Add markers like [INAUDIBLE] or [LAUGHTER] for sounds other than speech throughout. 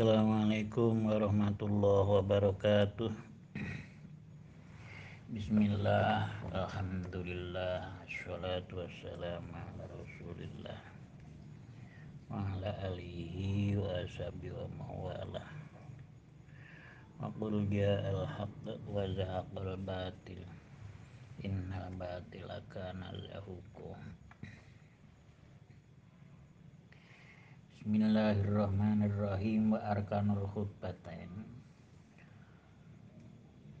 Assalamualaikum warahmatullahi wabarakatuh. Bismillah Alhamdulillah Assalatu wassalamu ala rasulillah Wa ala alihi wa ashabi wa mawala Wa qul ja'al haqq wa zahaqal batil Innal batila kana zahukum Bismillahirrahmanirrahim wa arkanul khutbatain.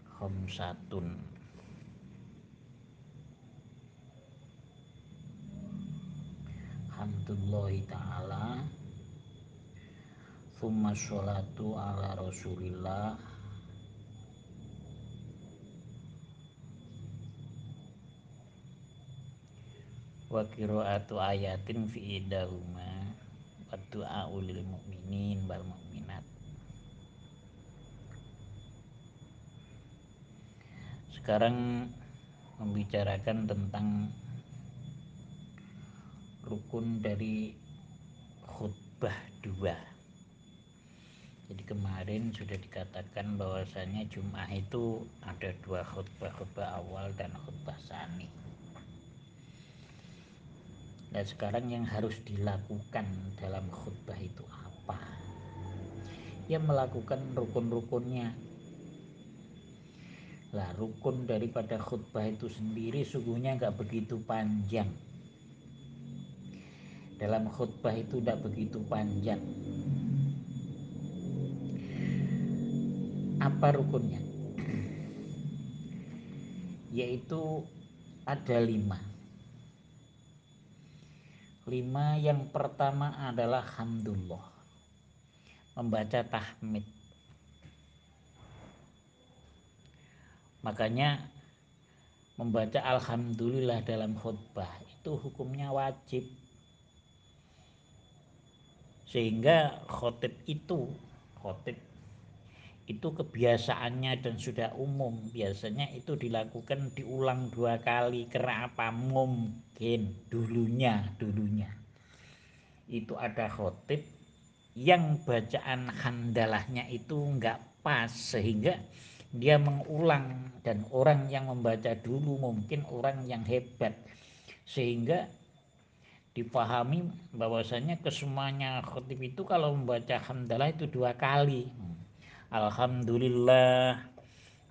Khamsatun. Hamdulillahi ta'ala. Thumma sholatu ala rasulillah. Wa kiro'atu ayatin fi idahumah wa du'a'u lil mu'minin wal mu'minat. Sekarang membicarakan tentang rukun dari khutbah dua. Jadi kemarin sudah dikatakan bahwasanya Jum'ah itu ada dua khutbah khutbah awal dan khutbah sani dan sekarang yang harus dilakukan dalam khutbah itu apa? Ya melakukan rukun-rukunnya. Lah rukun daripada khutbah itu sendiri sungguhnya nggak begitu panjang. Dalam khutbah itu tidak begitu panjang. Apa rukunnya? [CLEARS THROAT] Yaitu ada lima Lima yang pertama adalah hamdulillah. Membaca tahmid. Makanya membaca alhamdulillah dalam khutbah itu hukumnya wajib. Sehingga khotib itu, khotib itu kebiasaannya dan sudah umum. Biasanya itu dilakukan diulang dua kali. Kenapa mungkin. Dulunya dulunya. Itu ada khotib yang bacaan handalahnya itu enggak pas sehingga dia mengulang. Dan orang yang membaca dulu mungkin orang yang hebat. Sehingga dipahami bahwasanya kesemuanya khotib itu kalau membaca hamdalah itu dua kali Alhamdulillah.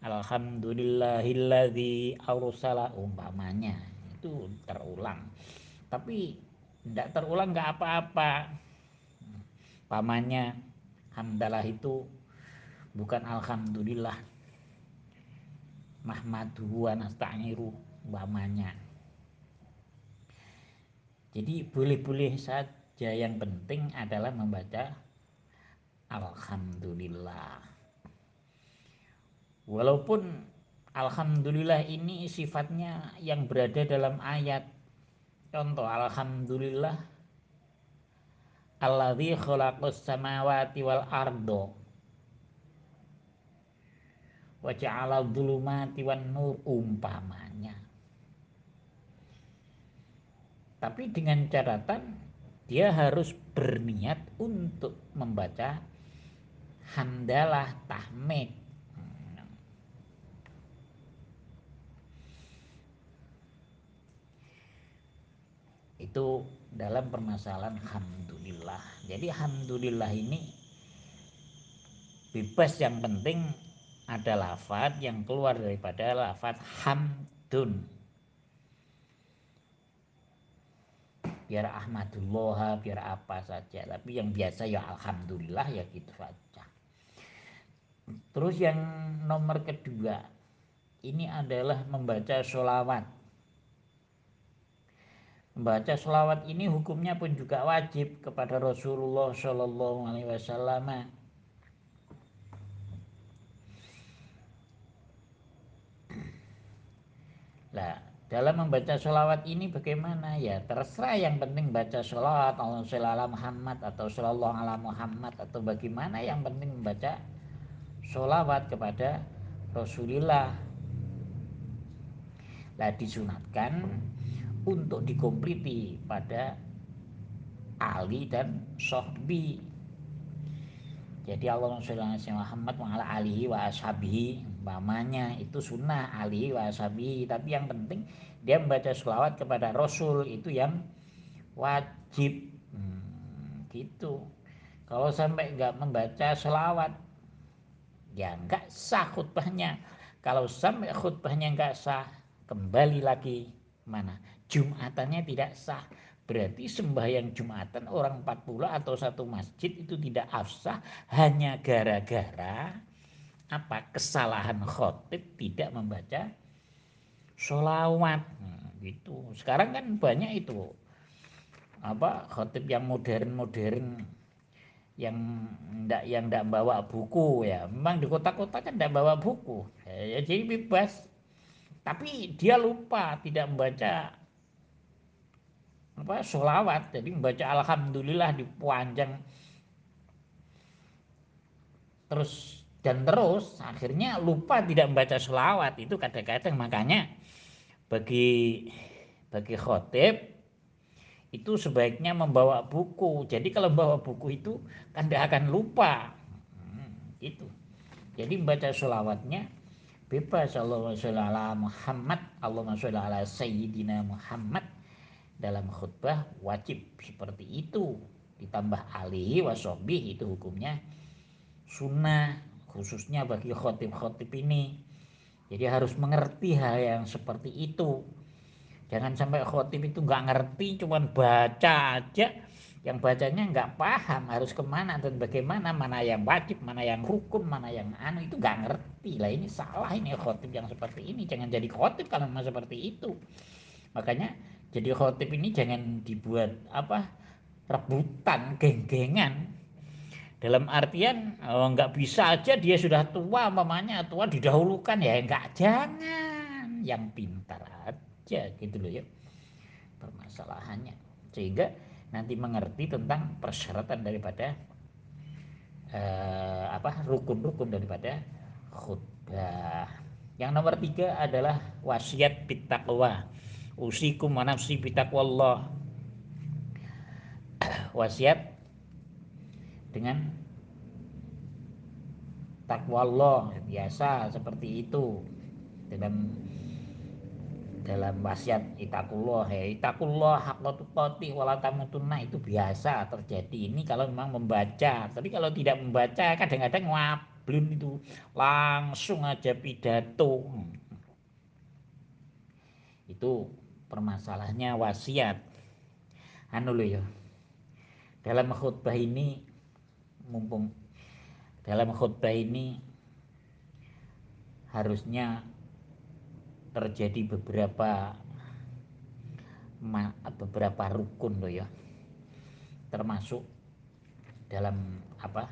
Alhamdulillahilladzi arsala. Umpamanya itu terulang. Tapi tidak terulang nggak apa-apa. Pamannya hamdalah itu bukan alhamdulillah. Mahmadu wa nasta'iru umpamanya. Jadi boleh-boleh saja yang penting adalah membaca Alhamdulillah Walaupun Alhamdulillah ini sifatnya yang berada dalam ayat. Contoh Alhamdulillah Alladzi khalaqas samawati wal ardo Wa ja'ala wan nur umpamanya. Tapi dengan catatan dia harus berniat untuk membaca hamdalah tahmid itu dalam permasalahan alhamdulillah jadi alhamdulillah ini bebas yang penting ada lafad yang keluar daripada lafad hamdun. Biar ahmadullah biar apa saja. Tapi yang biasa ya alhamdulillah ya gitu saja. Terus yang nomor kedua ini adalah membaca sholawat Membaca sholawat ini hukumnya pun juga wajib kepada Rasulullah Shallallahu Alaihi Wasallam. Nah, dalam membaca sholawat ini bagaimana ya terserah yang penting baca sholawat Allah Muhammad atau Shallallahu ala Muhammad atau bagaimana yang penting membaca sholawat kepada Rasulullah. Nah disunatkan untuk dikompliti pada Ali dan Sohbi. Jadi Allah Muhammad wa ala alihi wa ashabihi. Umpamanya itu sunnah alihi wa ashabihi. Tapi yang penting dia membaca selawat kepada Rasul itu yang wajib. Hmm, gitu. Kalau sampai nggak membaca selawat ya nggak sah khutbahnya. Kalau sampai khutbahnya nggak sah kembali lagi mana jumatannya tidak sah. Berarti sembahyang Jumatan orang 40 atau satu masjid itu tidak afsah hanya gara-gara apa? Kesalahan khotib tidak membaca sholawat. Nah, gitu. Sekarang kan banyak itu apa khotib yang modern-modern yang ndak yang ndak bawa buku ya. Memang di kota-kota kan ndak bawa buku. Ya, jadi bebas. Tapi dia lupa tidak membaca apa sholawat jadi membaca alhamdulillah di panjang terus dan terus akhirnya lupa tidak membaca sholawat itu kadang-kadang makanya bagi bagi khotib itu sebaiknya membawa buku. Jadi kalau membawa buku itu kan tidak akan lupa. Hmm, itu. Jadi membaca sholawatnya bebas. Allahumma sholli ala Muhammad Allahumma sholli ala Sayyidina Muhammad dalam khutbah wajib seperti itu. Ditambah alihi wasobi itu hukumnya sunnah khususnya bagi khotib-khotib ini. Jadi harus mengerti hal yang seperti itu. Jangan sampai khotib itu nggak ngerti cuman baca aja. Yang bacanya nggak paham harus ke mana dan bagaimana mana yang wajib mana yang hukum mana yang anu itu nggak ngerti. Lah ini salah ini khotib yang seperti ini. Jangan jadi khotib kalau memang seperti itu. Makanya jadi khotib ini jangan dibuat apa rebutan geng-gengan. Dalam artian oh, nggak bisa aja dia sudah tua mamanya tua didahulukan ya nggak jangan. Yang pintar aja gitu loh ya permasalahannya. Sehingga nanti mengerti tentang persyaratan daripada eh, apa rukun-rukun daripada khutbah. Yang nomor tiga adalah wasiat bitaqwa usikum wa nafsi bitaqwallah wasiat dengan takwa Allah biasa seperti itu. Dalam dalam wasiat itakullah ya itakullah haqqa tuqati wala tamutunna. Itu biasa terjadi. Ini kalau memang membaca. Tapi kalau tidak membaca kadang-kadang ngablun itu. Langsung aja pidato. Itu permasalahannya wasiat. Anu loh ya dalam khutbah ini mumpung dalam khutbah ini harusnya terjadi beberapa beberapa rukun loh ya. Termasuk dalam apa?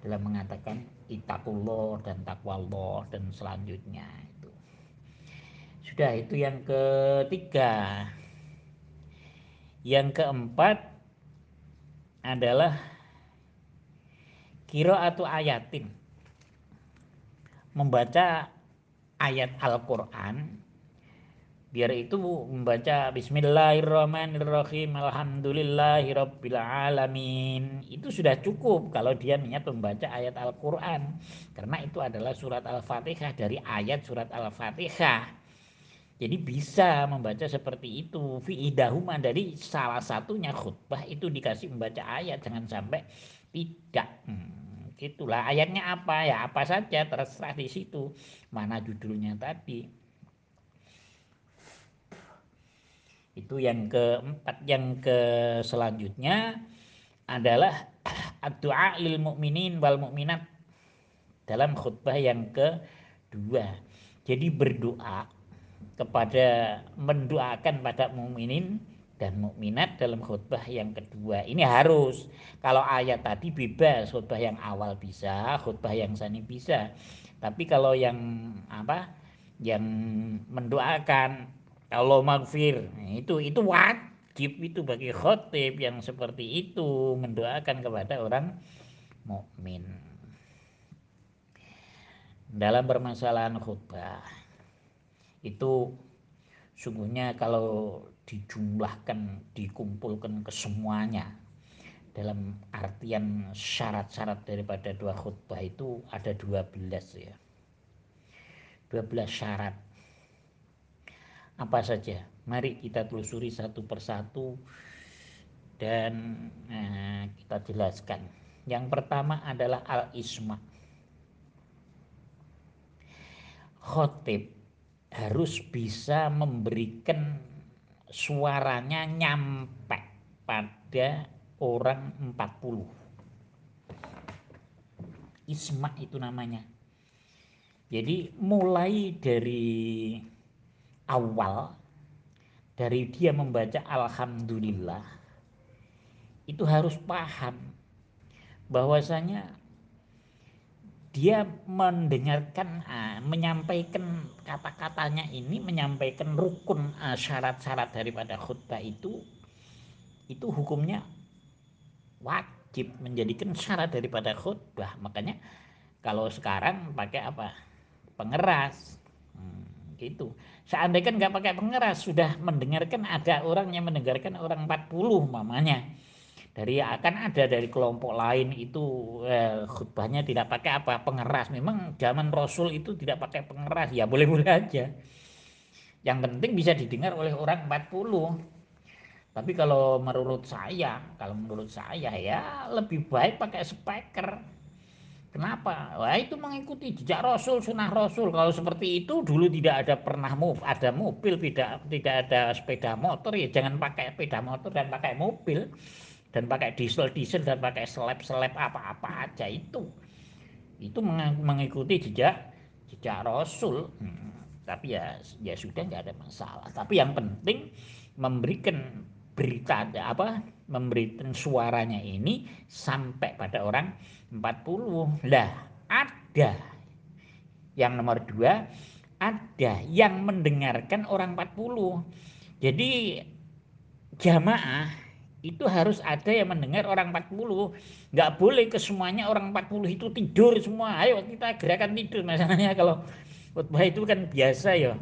Dalam mengatakan itakullah dan takwallah dan selanjutnya sudah itu yang ketiga. Yang keempat adalah kiro atau ayatin. Membaca ayat Al-Quran biar itu membaca Bismillahirrahmanirrahim Alhamdulillahirabbil alamin itu sudah cukup kalau dia niat membaca ayat Al-Qur'an karena itu adalah surat Al-Fatihah dari ayat surat Al-Fatihah jadi bisa membaca seperti itu. Fi idahuma dari salah satunya khutbah itu dikasih membaca ayat jangan sampai tidak. Hmm, gitulah ayatnya apa ya apa saja terserah di situ. Mana judulnya tadi. Itu yang keempat, yang ke selanjutnya adalah doa lil mukminin wal mukminat dalam khutbah yang kedua. Jadi berdoa kepada mendoakan pada mukminin dan mukminat dalam khutbah yang kedua. Ini harus. Kalau ayat tadi bebas, khutbah yang awal bisa, khutbah yang sani bisa. Tapi kalau yang apa? Yang mendoakan Allah magfir, itu itu wajib itu bagi khutib yang seperti itu mendoakan kepada orang mukmin. Dalam permasalahan khutbah itu sungguhnya kalau dijumlahkan dikumpulkan ke semuanya dalam artian syarat-syarat daripada dua khutbah itu ada 12 ya. 12 syarat. Apa saja? Mari kita telusuri satu persatu dan eh, kita jelaskan. Yang pertama adalah al-isma. Khotib harus bisa memberikan suaranya nyampe pada orang 40 isma itu namanya. Jadi mulai dari awal dari dia membaca alhamdulillah itu harus paham bahwasanya dia mendengarkan menyampaikan kata-katanya ini menyampaikan rukun syarat-syarat daripada khutbah itu itu hukumnya wajib menjadikan syarat daripada khutbah. Makanya kalau sekarang pakai apa? Pengeras. Hmm, gitu. Seandainya nggak pakai pengeras sudah mendengarkan ada orang yang mendengarkan orang 40 mamanya dari akan ada dari kelompok lain itu eh, khutbahnya tidak pakai apa pengeras. Memang zaman Rasul itu tidak pakai pengeras. Ya boleh-boleh aja. Yang penting bisa didengar oleh orang 40 tapi kalau menurut saya kalau menurut saya ya lebih baik pakai speaker. Kenapa? Wah itu mengikuti jejak Rasul, sunnah Rasul. Kalau seperti itu dulu tidak ada pernah move, ada mobil, tidak tidak ada sepeda motor. Ya jangan pakai sepeda motor dan pakai mobil dan pakai diesel diesel dan pakai seleb seleb apa apa aja itu. Itu mengikuti jejak jejak Rasul. Hmm, tapi ya ya sudah nggak ada masalah. Tapi yang penting memberikan berita apa memberikan suaranya ini sampai pada orang 40 lah ada yang nomor dua ada yang mendengarkan orang 40 jadi jamaah itu harus ada yang mendengar orang 40 nggak boleh ke semuanya orang 40 itu tidur semua. Ayo kita gerakan tidur masalahnya kalau khutbah itu kan biasa ya.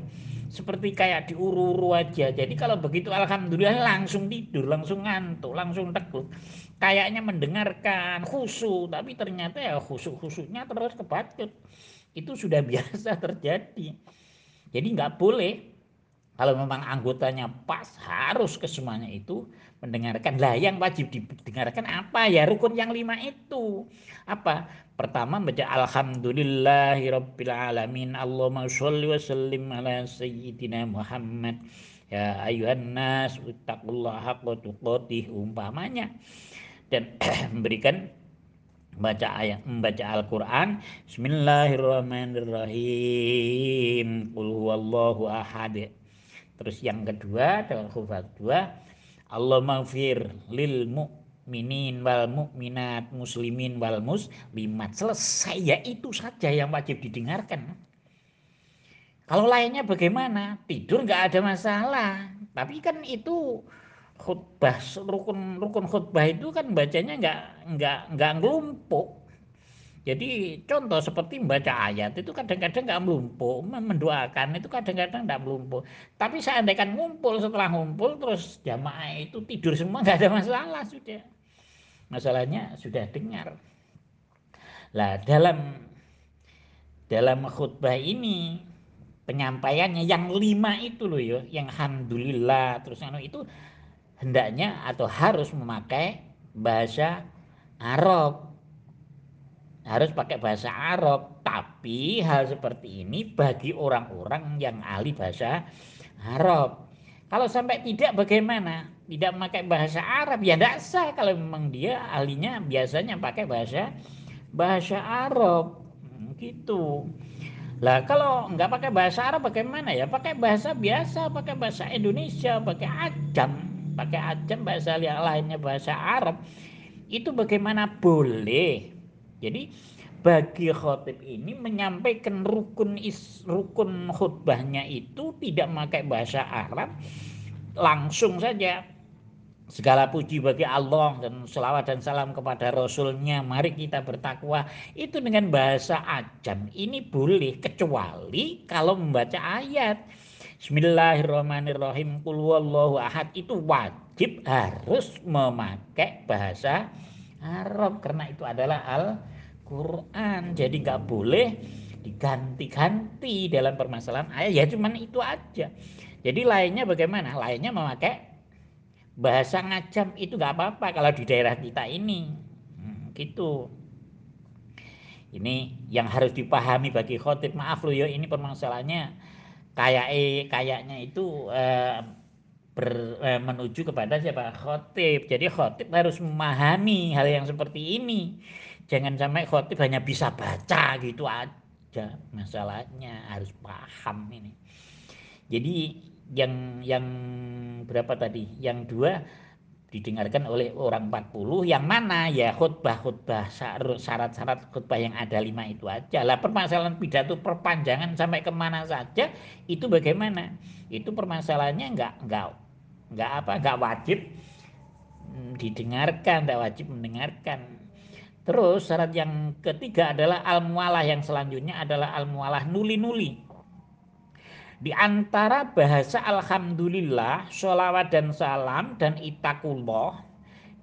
Seperti kayak diuru-uru aja. Jadi kalau begitu alhamdulillah langsung tidur langsung ngantuk langsung tekuk kayaknya mendengarkan khusyuk tapi ternyata ya khusyuk-khusyuknya terus kebacut. Itu sudah [LAUGHS] biasa terjadi. Jadi nggak boleh. Kalau memang anggotanya pas harus ke semuanya itu mendengarkan. Lah yang wajib didengarkan apa ya? Rukun yang lima itu. Apa? Pertama baca alhamdulillahirabbil alamin. Allahumma sholli wa sallim ala sayyidina Muhammad. Ya ayuhan nas ittaqullaha haqqa umpamanya. Dan [CLEARS THROAT] memberikan baca ayat membaca Al-Qur'an Bismillahirrahmanirrahim Qul huwallahu ahad Terus yang kedua dengan huruf kedua Allah maghfir lil mu'minin wal mu'minat muslimin wal muslimat. Selesai ya itu saja yang wajib didengarkan. Kalau lainnya bagaimana? Tidur nggak ada masalah. Tapi kan itu khutbah rukun rukun khutbah itu kan bacanya nggak nggak nggak ngelumpuk jadi contoh seperti membaca ayat itu kadang-kadang nggak melumpuh, mendoakan itu kadang-kadang nggak melumpuh. Tapi seandainya ngumpul setelah ngumpul terus jamaah itu tidur semua [LAUGHS] nggak ada masalah sudah. Masalahnya sudah dengar. Lah dalam dalam khutbah ini penyampaiannya yang lima itu loh ya, yang alhamdulillah terus anu itu hendaknya atau harus memakai bahasa Arab harus pakai bahasa Arab. Tapi hal seperti ini bagi orang-orang yang ahli bahasa Arab. Kalau sampai tidak bagaimana? Tidak memakai bahasa Arab ya tidak sah kalau memang dia ahlinya biasanya pakai bahasa bahasa Arab hmm, gitu. Lah kalau nggak pakai bahasa Arab bagaimana ya? Pakai bahasa biasa, pakai bahasa Indonesia, pakai ajam, pakai ajam bahasa lainnya bahasa Arab. Itu bagaimana boleh jadi bagi khotib ini menyampaikan rukun is, rukun khutbahnya itu tidak memakai bahasa Arab langsung saja. Segala puji bagi Allah dan selawat dan salam kepada Rasulnya. Mari kita bertakwa. Itu dengan bahasa ajam. Ini boleh kecuali kalau membaca ayat. Bismillahirrahmanirrahim. Qul wallahu ahad. Itu wajib harus memakai bahasa Arab karena itu adalah Al-Quran. Jadi nggak boleh diganti-ganti dalam permasalahan ayat. Ya cuman itu aja. Jadi lainnya bagaimana? Lainnya memakai bahasa ngajam. Itu nggak apa-apa kalau di daerah kita ini. Hmm, gitu. Ini yang harus dipahami bagi khotib. Maaf loh ya ini permasalahannya. Kayak eh, kayaknya itu eh, ber, eh, menuju kepada siapa? Khotib. Jadi khotib harus memahami hal yang seperti ini. Jangan sampai khotib hanya bisa baca gitu aja masalahnya. Harus paham ini. Jadi yang yang berapa tadi? Yang dua didengarkan oleh orang 40 yang mana? Ya khutbah-khutbah syarat-syarat khutbah yang ada lima itu aja. Lah permasalahan pidato perpanjangan sampai ke mana saja itu bagaimana? Itu permasalahannya enggak enggak enggak apa enggak wajib hmm, didengarkan enggak wajib mendengarkan terus syarat yang ketiga adalah al-mualah yang selanjutnya adalah al-mualah nuli-nuli di antara bahasa Alhamdulillah, sholawat dan salam dan itakullah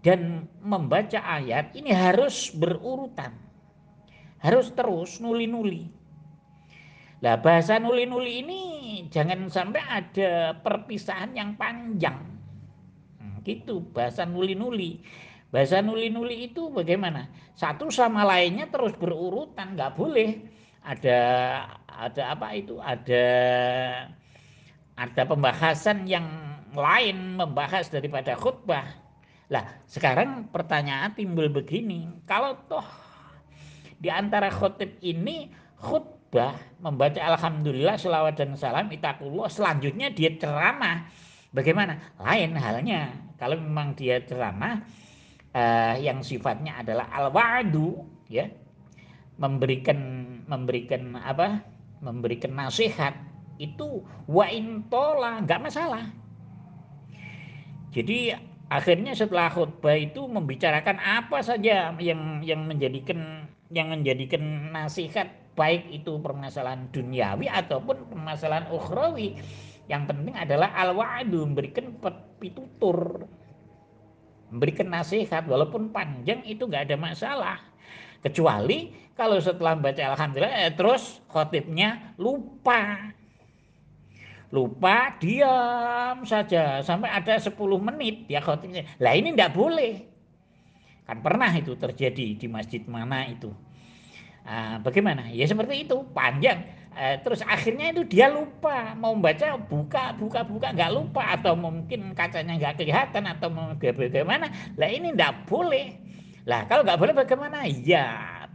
dan membaca ayat ini harus berurutan. Harus terus nuli-nuli. Nah bahasa nuli-nuli ini jangan sampai ada perpisahan yang panjang. Hmm, gitu bahasa nuli-nuli. Bahasa nuli-nuli itu bagaimana? Satu sama lainnya terus berurutan, nggak boleh ada ada apa itu ada ada pembahasan yang lain membahas daripada khutbah lah sekarang pertanyaan timbul begini kalau toh di antara khutib ini khutbah membaca alhamdulillah selawat dan salam itakullah selanjutnya dia ceramah. Bagaimana? Lain halnya. Kalau memang dia ceramah uh, yang sifatnya adalah al-wa'du ya memberikan memberikan apa? Memberikan nasihat itu wa intola nggak masalah. Jadi akhirnya setelah khutbah itu membicarakan apa saja yang yang menjadikan yang menjadikan nasihat baik itu permasalahan duniawi ataupun permasalahan ukhrawi yang penting adalah al-wa'du memberikan pitutur memberikan nasihat walaupun panjang itu nggak ada masalah Kecuali kalau setelah baca Alhamdulillah eh, terus khotibnya lupa. Lupa diam saja sampai ada 10 menit ya khotibnya. Lah ini tidak boleh. Kan pernah itu terjadi di masjid mana itu. Nah, bagaimana? Ya seperti itu, panjang. Eh, terus akhirnya itu dia lupa mau membaca buka buka buka nggak lupa atau mungkin kacanya nggak kelihatan atau bagaimana lah ini tidak boleh lah kalau nggak boleh bagaimana? Ya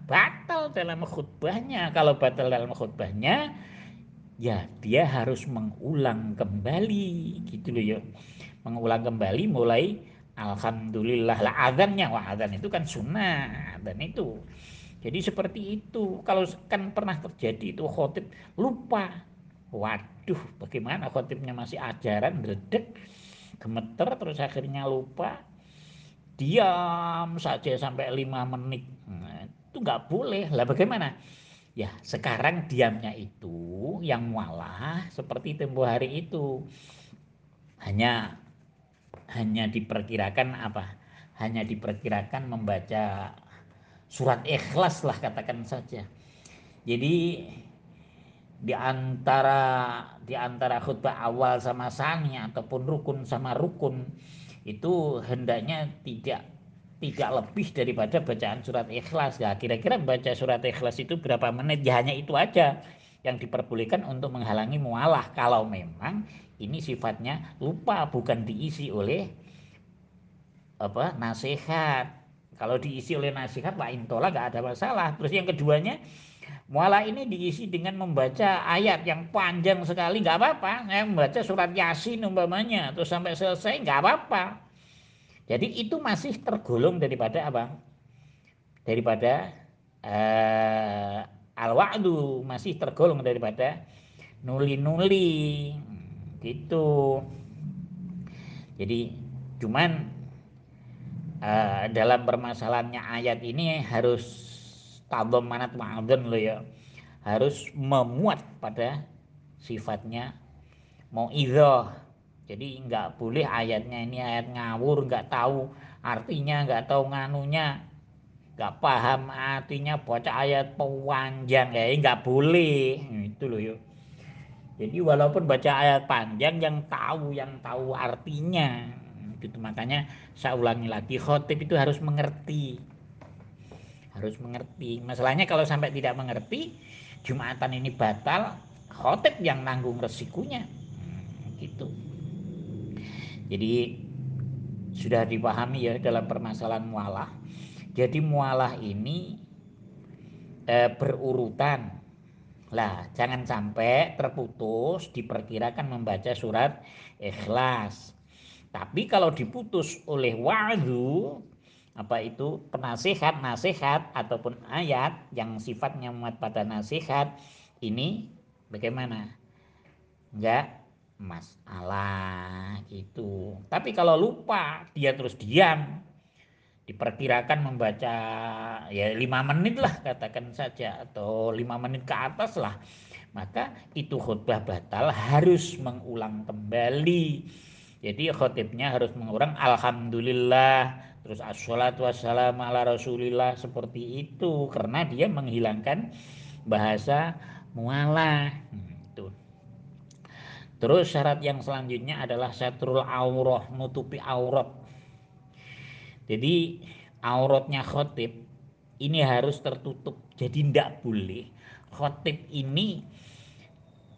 batal dalam khutbahnya. Kalau batal dalam khutbahnya, ya dia harus mengulang kembali gitu loh ya. Mengulang kembali mulai Alhamdulillah lah adhannya wah adhan itu kan sunnah dan itu jadi seperti itu. Kalau kan pernah terjadi itu khotib lupa. Waduh bagaimana khotibnya masih ajaran redek gemeter terus akhirnya lupa. Diam saja sampai lima menit. Nah, itu nggak boleh. Lah bagaimana? Ya sekarang diamnya itu yang mualah seperti tempo hari itu. Hanya hanya diperkirakan apa? Hanya diperkirakan membaca surat ikhlas lah katakan saja. Jadi di antara di antara khutbah awal sama sani ataupun rukun sama rukun itu hendaknya tidak tidak lebih daripada bacaan surat ikhlas. Ya kira-kira baca surat ikhlas itu berapa menit? Ya hanya itu aja yang diperbolehkan untuk menghalangi mualah. Kalau memang ini sifatnya lupa bukan diisi oleh apa nasihat kalau diisi oleh nasihat wa intola gak ada masalah. Terus yang keduanya mualah ini diisi dengan membaca ayat yang panjang sekali nggak apa-apa. Saya membaca surat yasin umpamanya terus sampai selesai nggak apa-apa. Jadi itu masih tergolong daripada apa? Daripada uh, al-wa'du masih tergolong daripada nuli-nuli. Gitu. Jadi cuman uh, dalam permasalahannya ayat ini harus manat ma'adun lo ya. Harus memuat pada sifatnya mau idhoh jadi nggak boleh ayatnya ini ayat ngawur nggak tahu artinya nggak tahu nganunya nggak paham artinya baca ayat panjang ya nggak boleh. Itu loh yuk jadi walaupun baca ayat panjang yang tahu yang tahu artinya gitu makanya saya ulangi lagi khotib itu harus mengerti harus mengerti masalahnya kalau sampai tidak mengerti jumatan ini batal khotib yang nanggung resikonya hmm, gitu jadi sudah dipahami ya dalam permasalahan mualah. Jadi mualah ini e, berurutan. Lah, jangan sampai terputus diperkirakan membaca surat ikhlas. Tapi kalau diputus oleh wa'du apa itu penasihat, nasihat ataupun ayat yang sifatnya muat pada nasihat ini bagaimana? Enggak masalah gitu. Tapi kalau lupa dia terus diam, diperkirakan membaca ya lima menit lah katakan saja atau lima menit ke atas lah maka itu khutbah batal harus mengulang kembali jadi khotibnya harus mengulang alhamdulillah terus assalatu wassalamu ala rasulillah seperti itu karena dia menghilangkan bahasa mualah hmm. Terus syarat yang selanjutnya adalah satrul aurah, nutupi aurat. Jadi auratnya khotib ini harus tertutup. Jadi tidak boleh khotib ini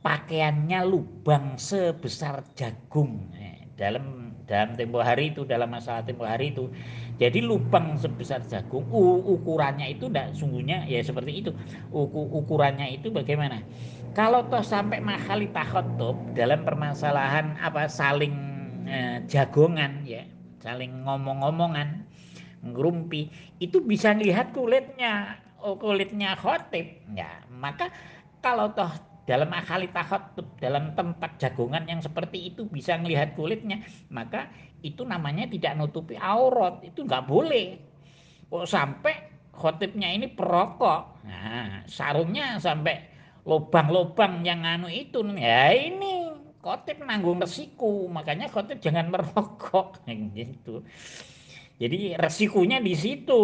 pakaiannya lubang sebesar jagung. Eh, dalam dalam tempo hari itu dalam masalah tempo hari itu. Jadi lubang sebesar jagung ukurannya itu tidak sungguhnya ya seperti itu. Ukurannya itu bagaimana? Kalau toh sampai mahali takhotub dalam permasalahan apa saling eh, jagongan ya saling ngomong-ngomongan ngerumpi itu bisa lihat kulitnya oh, kulitnya khotib. Ya maka kalau toh dalam mahali takhotub dalam tempat jagongan yang seperti itu bisa melihat kulitnya maka itu namanya tidak nutupi aurat itu nggak boleh. Kok sampai khotibnya ini perokok? Nah sarungnya sampai lubang-lubang yang anu itu. Ya ini khotib nanggung resiko makanya khotib jangan merokok. [LAUGHS] Gitu. Jadi resikonya di situ.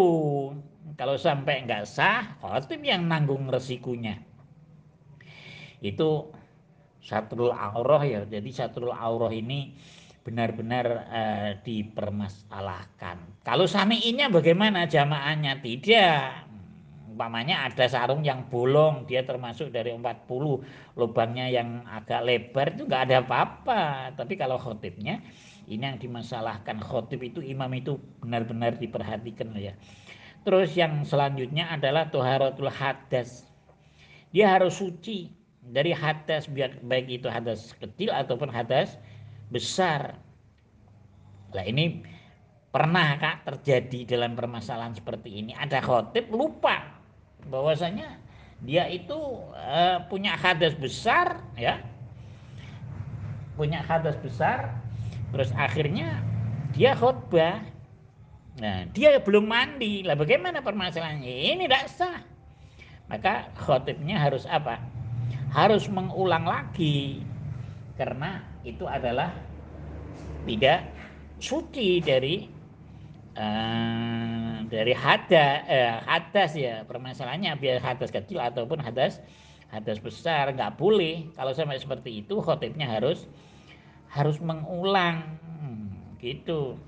Kalau sampai nggak sah khotib yang nanggung resikonya itu satrul aurah ya. Jadi satrul aurah ini benar-benar uh, dipermasalahkan. Kalau sami'inya bagaimana jamaahnya? Tidak. Umpamanya ada sarung yang bolong dia termasuk dari 40 lubangnya yang agak lebar itu nggak ada apa-apa. Tapi kalau khotibnya ini yang dimasalahkan. Khotib itu imam itu benar-benar diperhatikan ya. Terus yang selanjutnya adalah toharatul hadas. Dia harus suci dari hadas baik itu hadas kecil ataupun hadas besar. Lah ini pernah kak terjadi dalam permasalahan seperti ini. Ada khotib lupa bahwasanya dia itu uh, punya hadas besar ya. Punya hadas besar terus akhirnya dia khutbah nah dia belum mandi. Lah bagaimana permasalahannya? Ini tidak sah. Maka khotibnya harus apa harus mengulang lagi. Karena itu adalah tidak suci dari uh, dari hada eh, hadas ya. Permasalahannya biar hadas kecil ataupun hadas hadas besar nggak boleh. Kalau sampai seperti itu khotibnya harus harus mengulang. Hmm, gitu.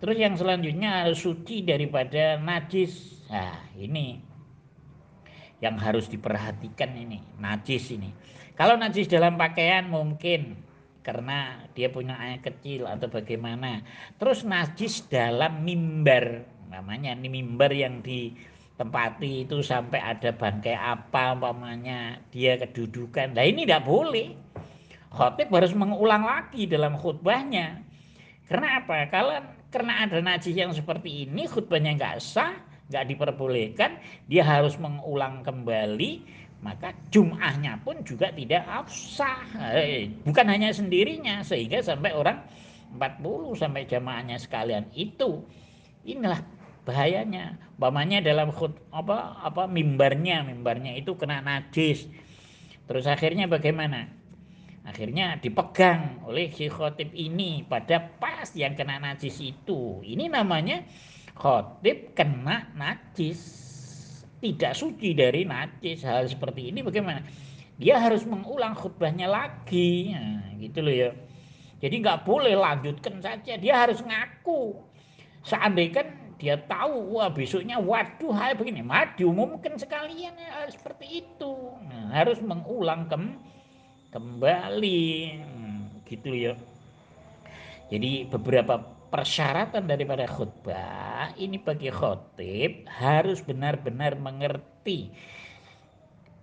Terus yang selanjutnya harus suci daripada najis. Nah ini yang harus diperhatikan ini najis ini kalau najis dalam pakaian mungkin karena dia punya air kecil atau bagaimana. Terus najis dalam mimbar, namanya ini mimbar yang ditempati itu sampai ada bangkai apa umpamanya dia kedudukan. Nah ini tidak boleh. Khotib harus mengulang lagi dalam khutbahnya. Karena apa? Kalau karena ada najis yang seperti ini khutbahnya nggak sah, nggak diperbolehkan, dia harus mengulang kembali maka jumahnya pun juga tidak sah eh, bukan hanya sendirinya sehingga sampai orang 40 sampai jamaahnya sekalian. Itu inilah bahayanya. Bamanya dalam khut, apa apa mimbarnya mimbarnya itu kena najis. Terus akhirnya bagaimana? Akhirnya dipegang oleh si khotib ini pada pas yang kena najis itu. Ini namanya khotib kena najis. Tidak suci dari najis. Hal seperti ini bagaimana? Dia harus mengulang khutbahnya lagi. Nah, gitu loh ya. Jadi nggak boleh lanjutkan saja. Dia harus ngaku. Seandainya dia tahu wah besoknya waduh hai begini. Mah diumumkan sekalian ya seperti itu. Nah, harus mengulang kem kembali. Hmm, gitu ya. Jadi beberapa persyaratan daripada khutbah ini bagi khotib harus benar-benar mengerti.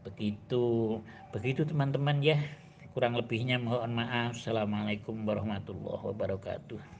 Begitu begitu teman-teman ya. Kurang lebihnya mohon maaf. Assalamualaikum warahmatullahi wabarakatuh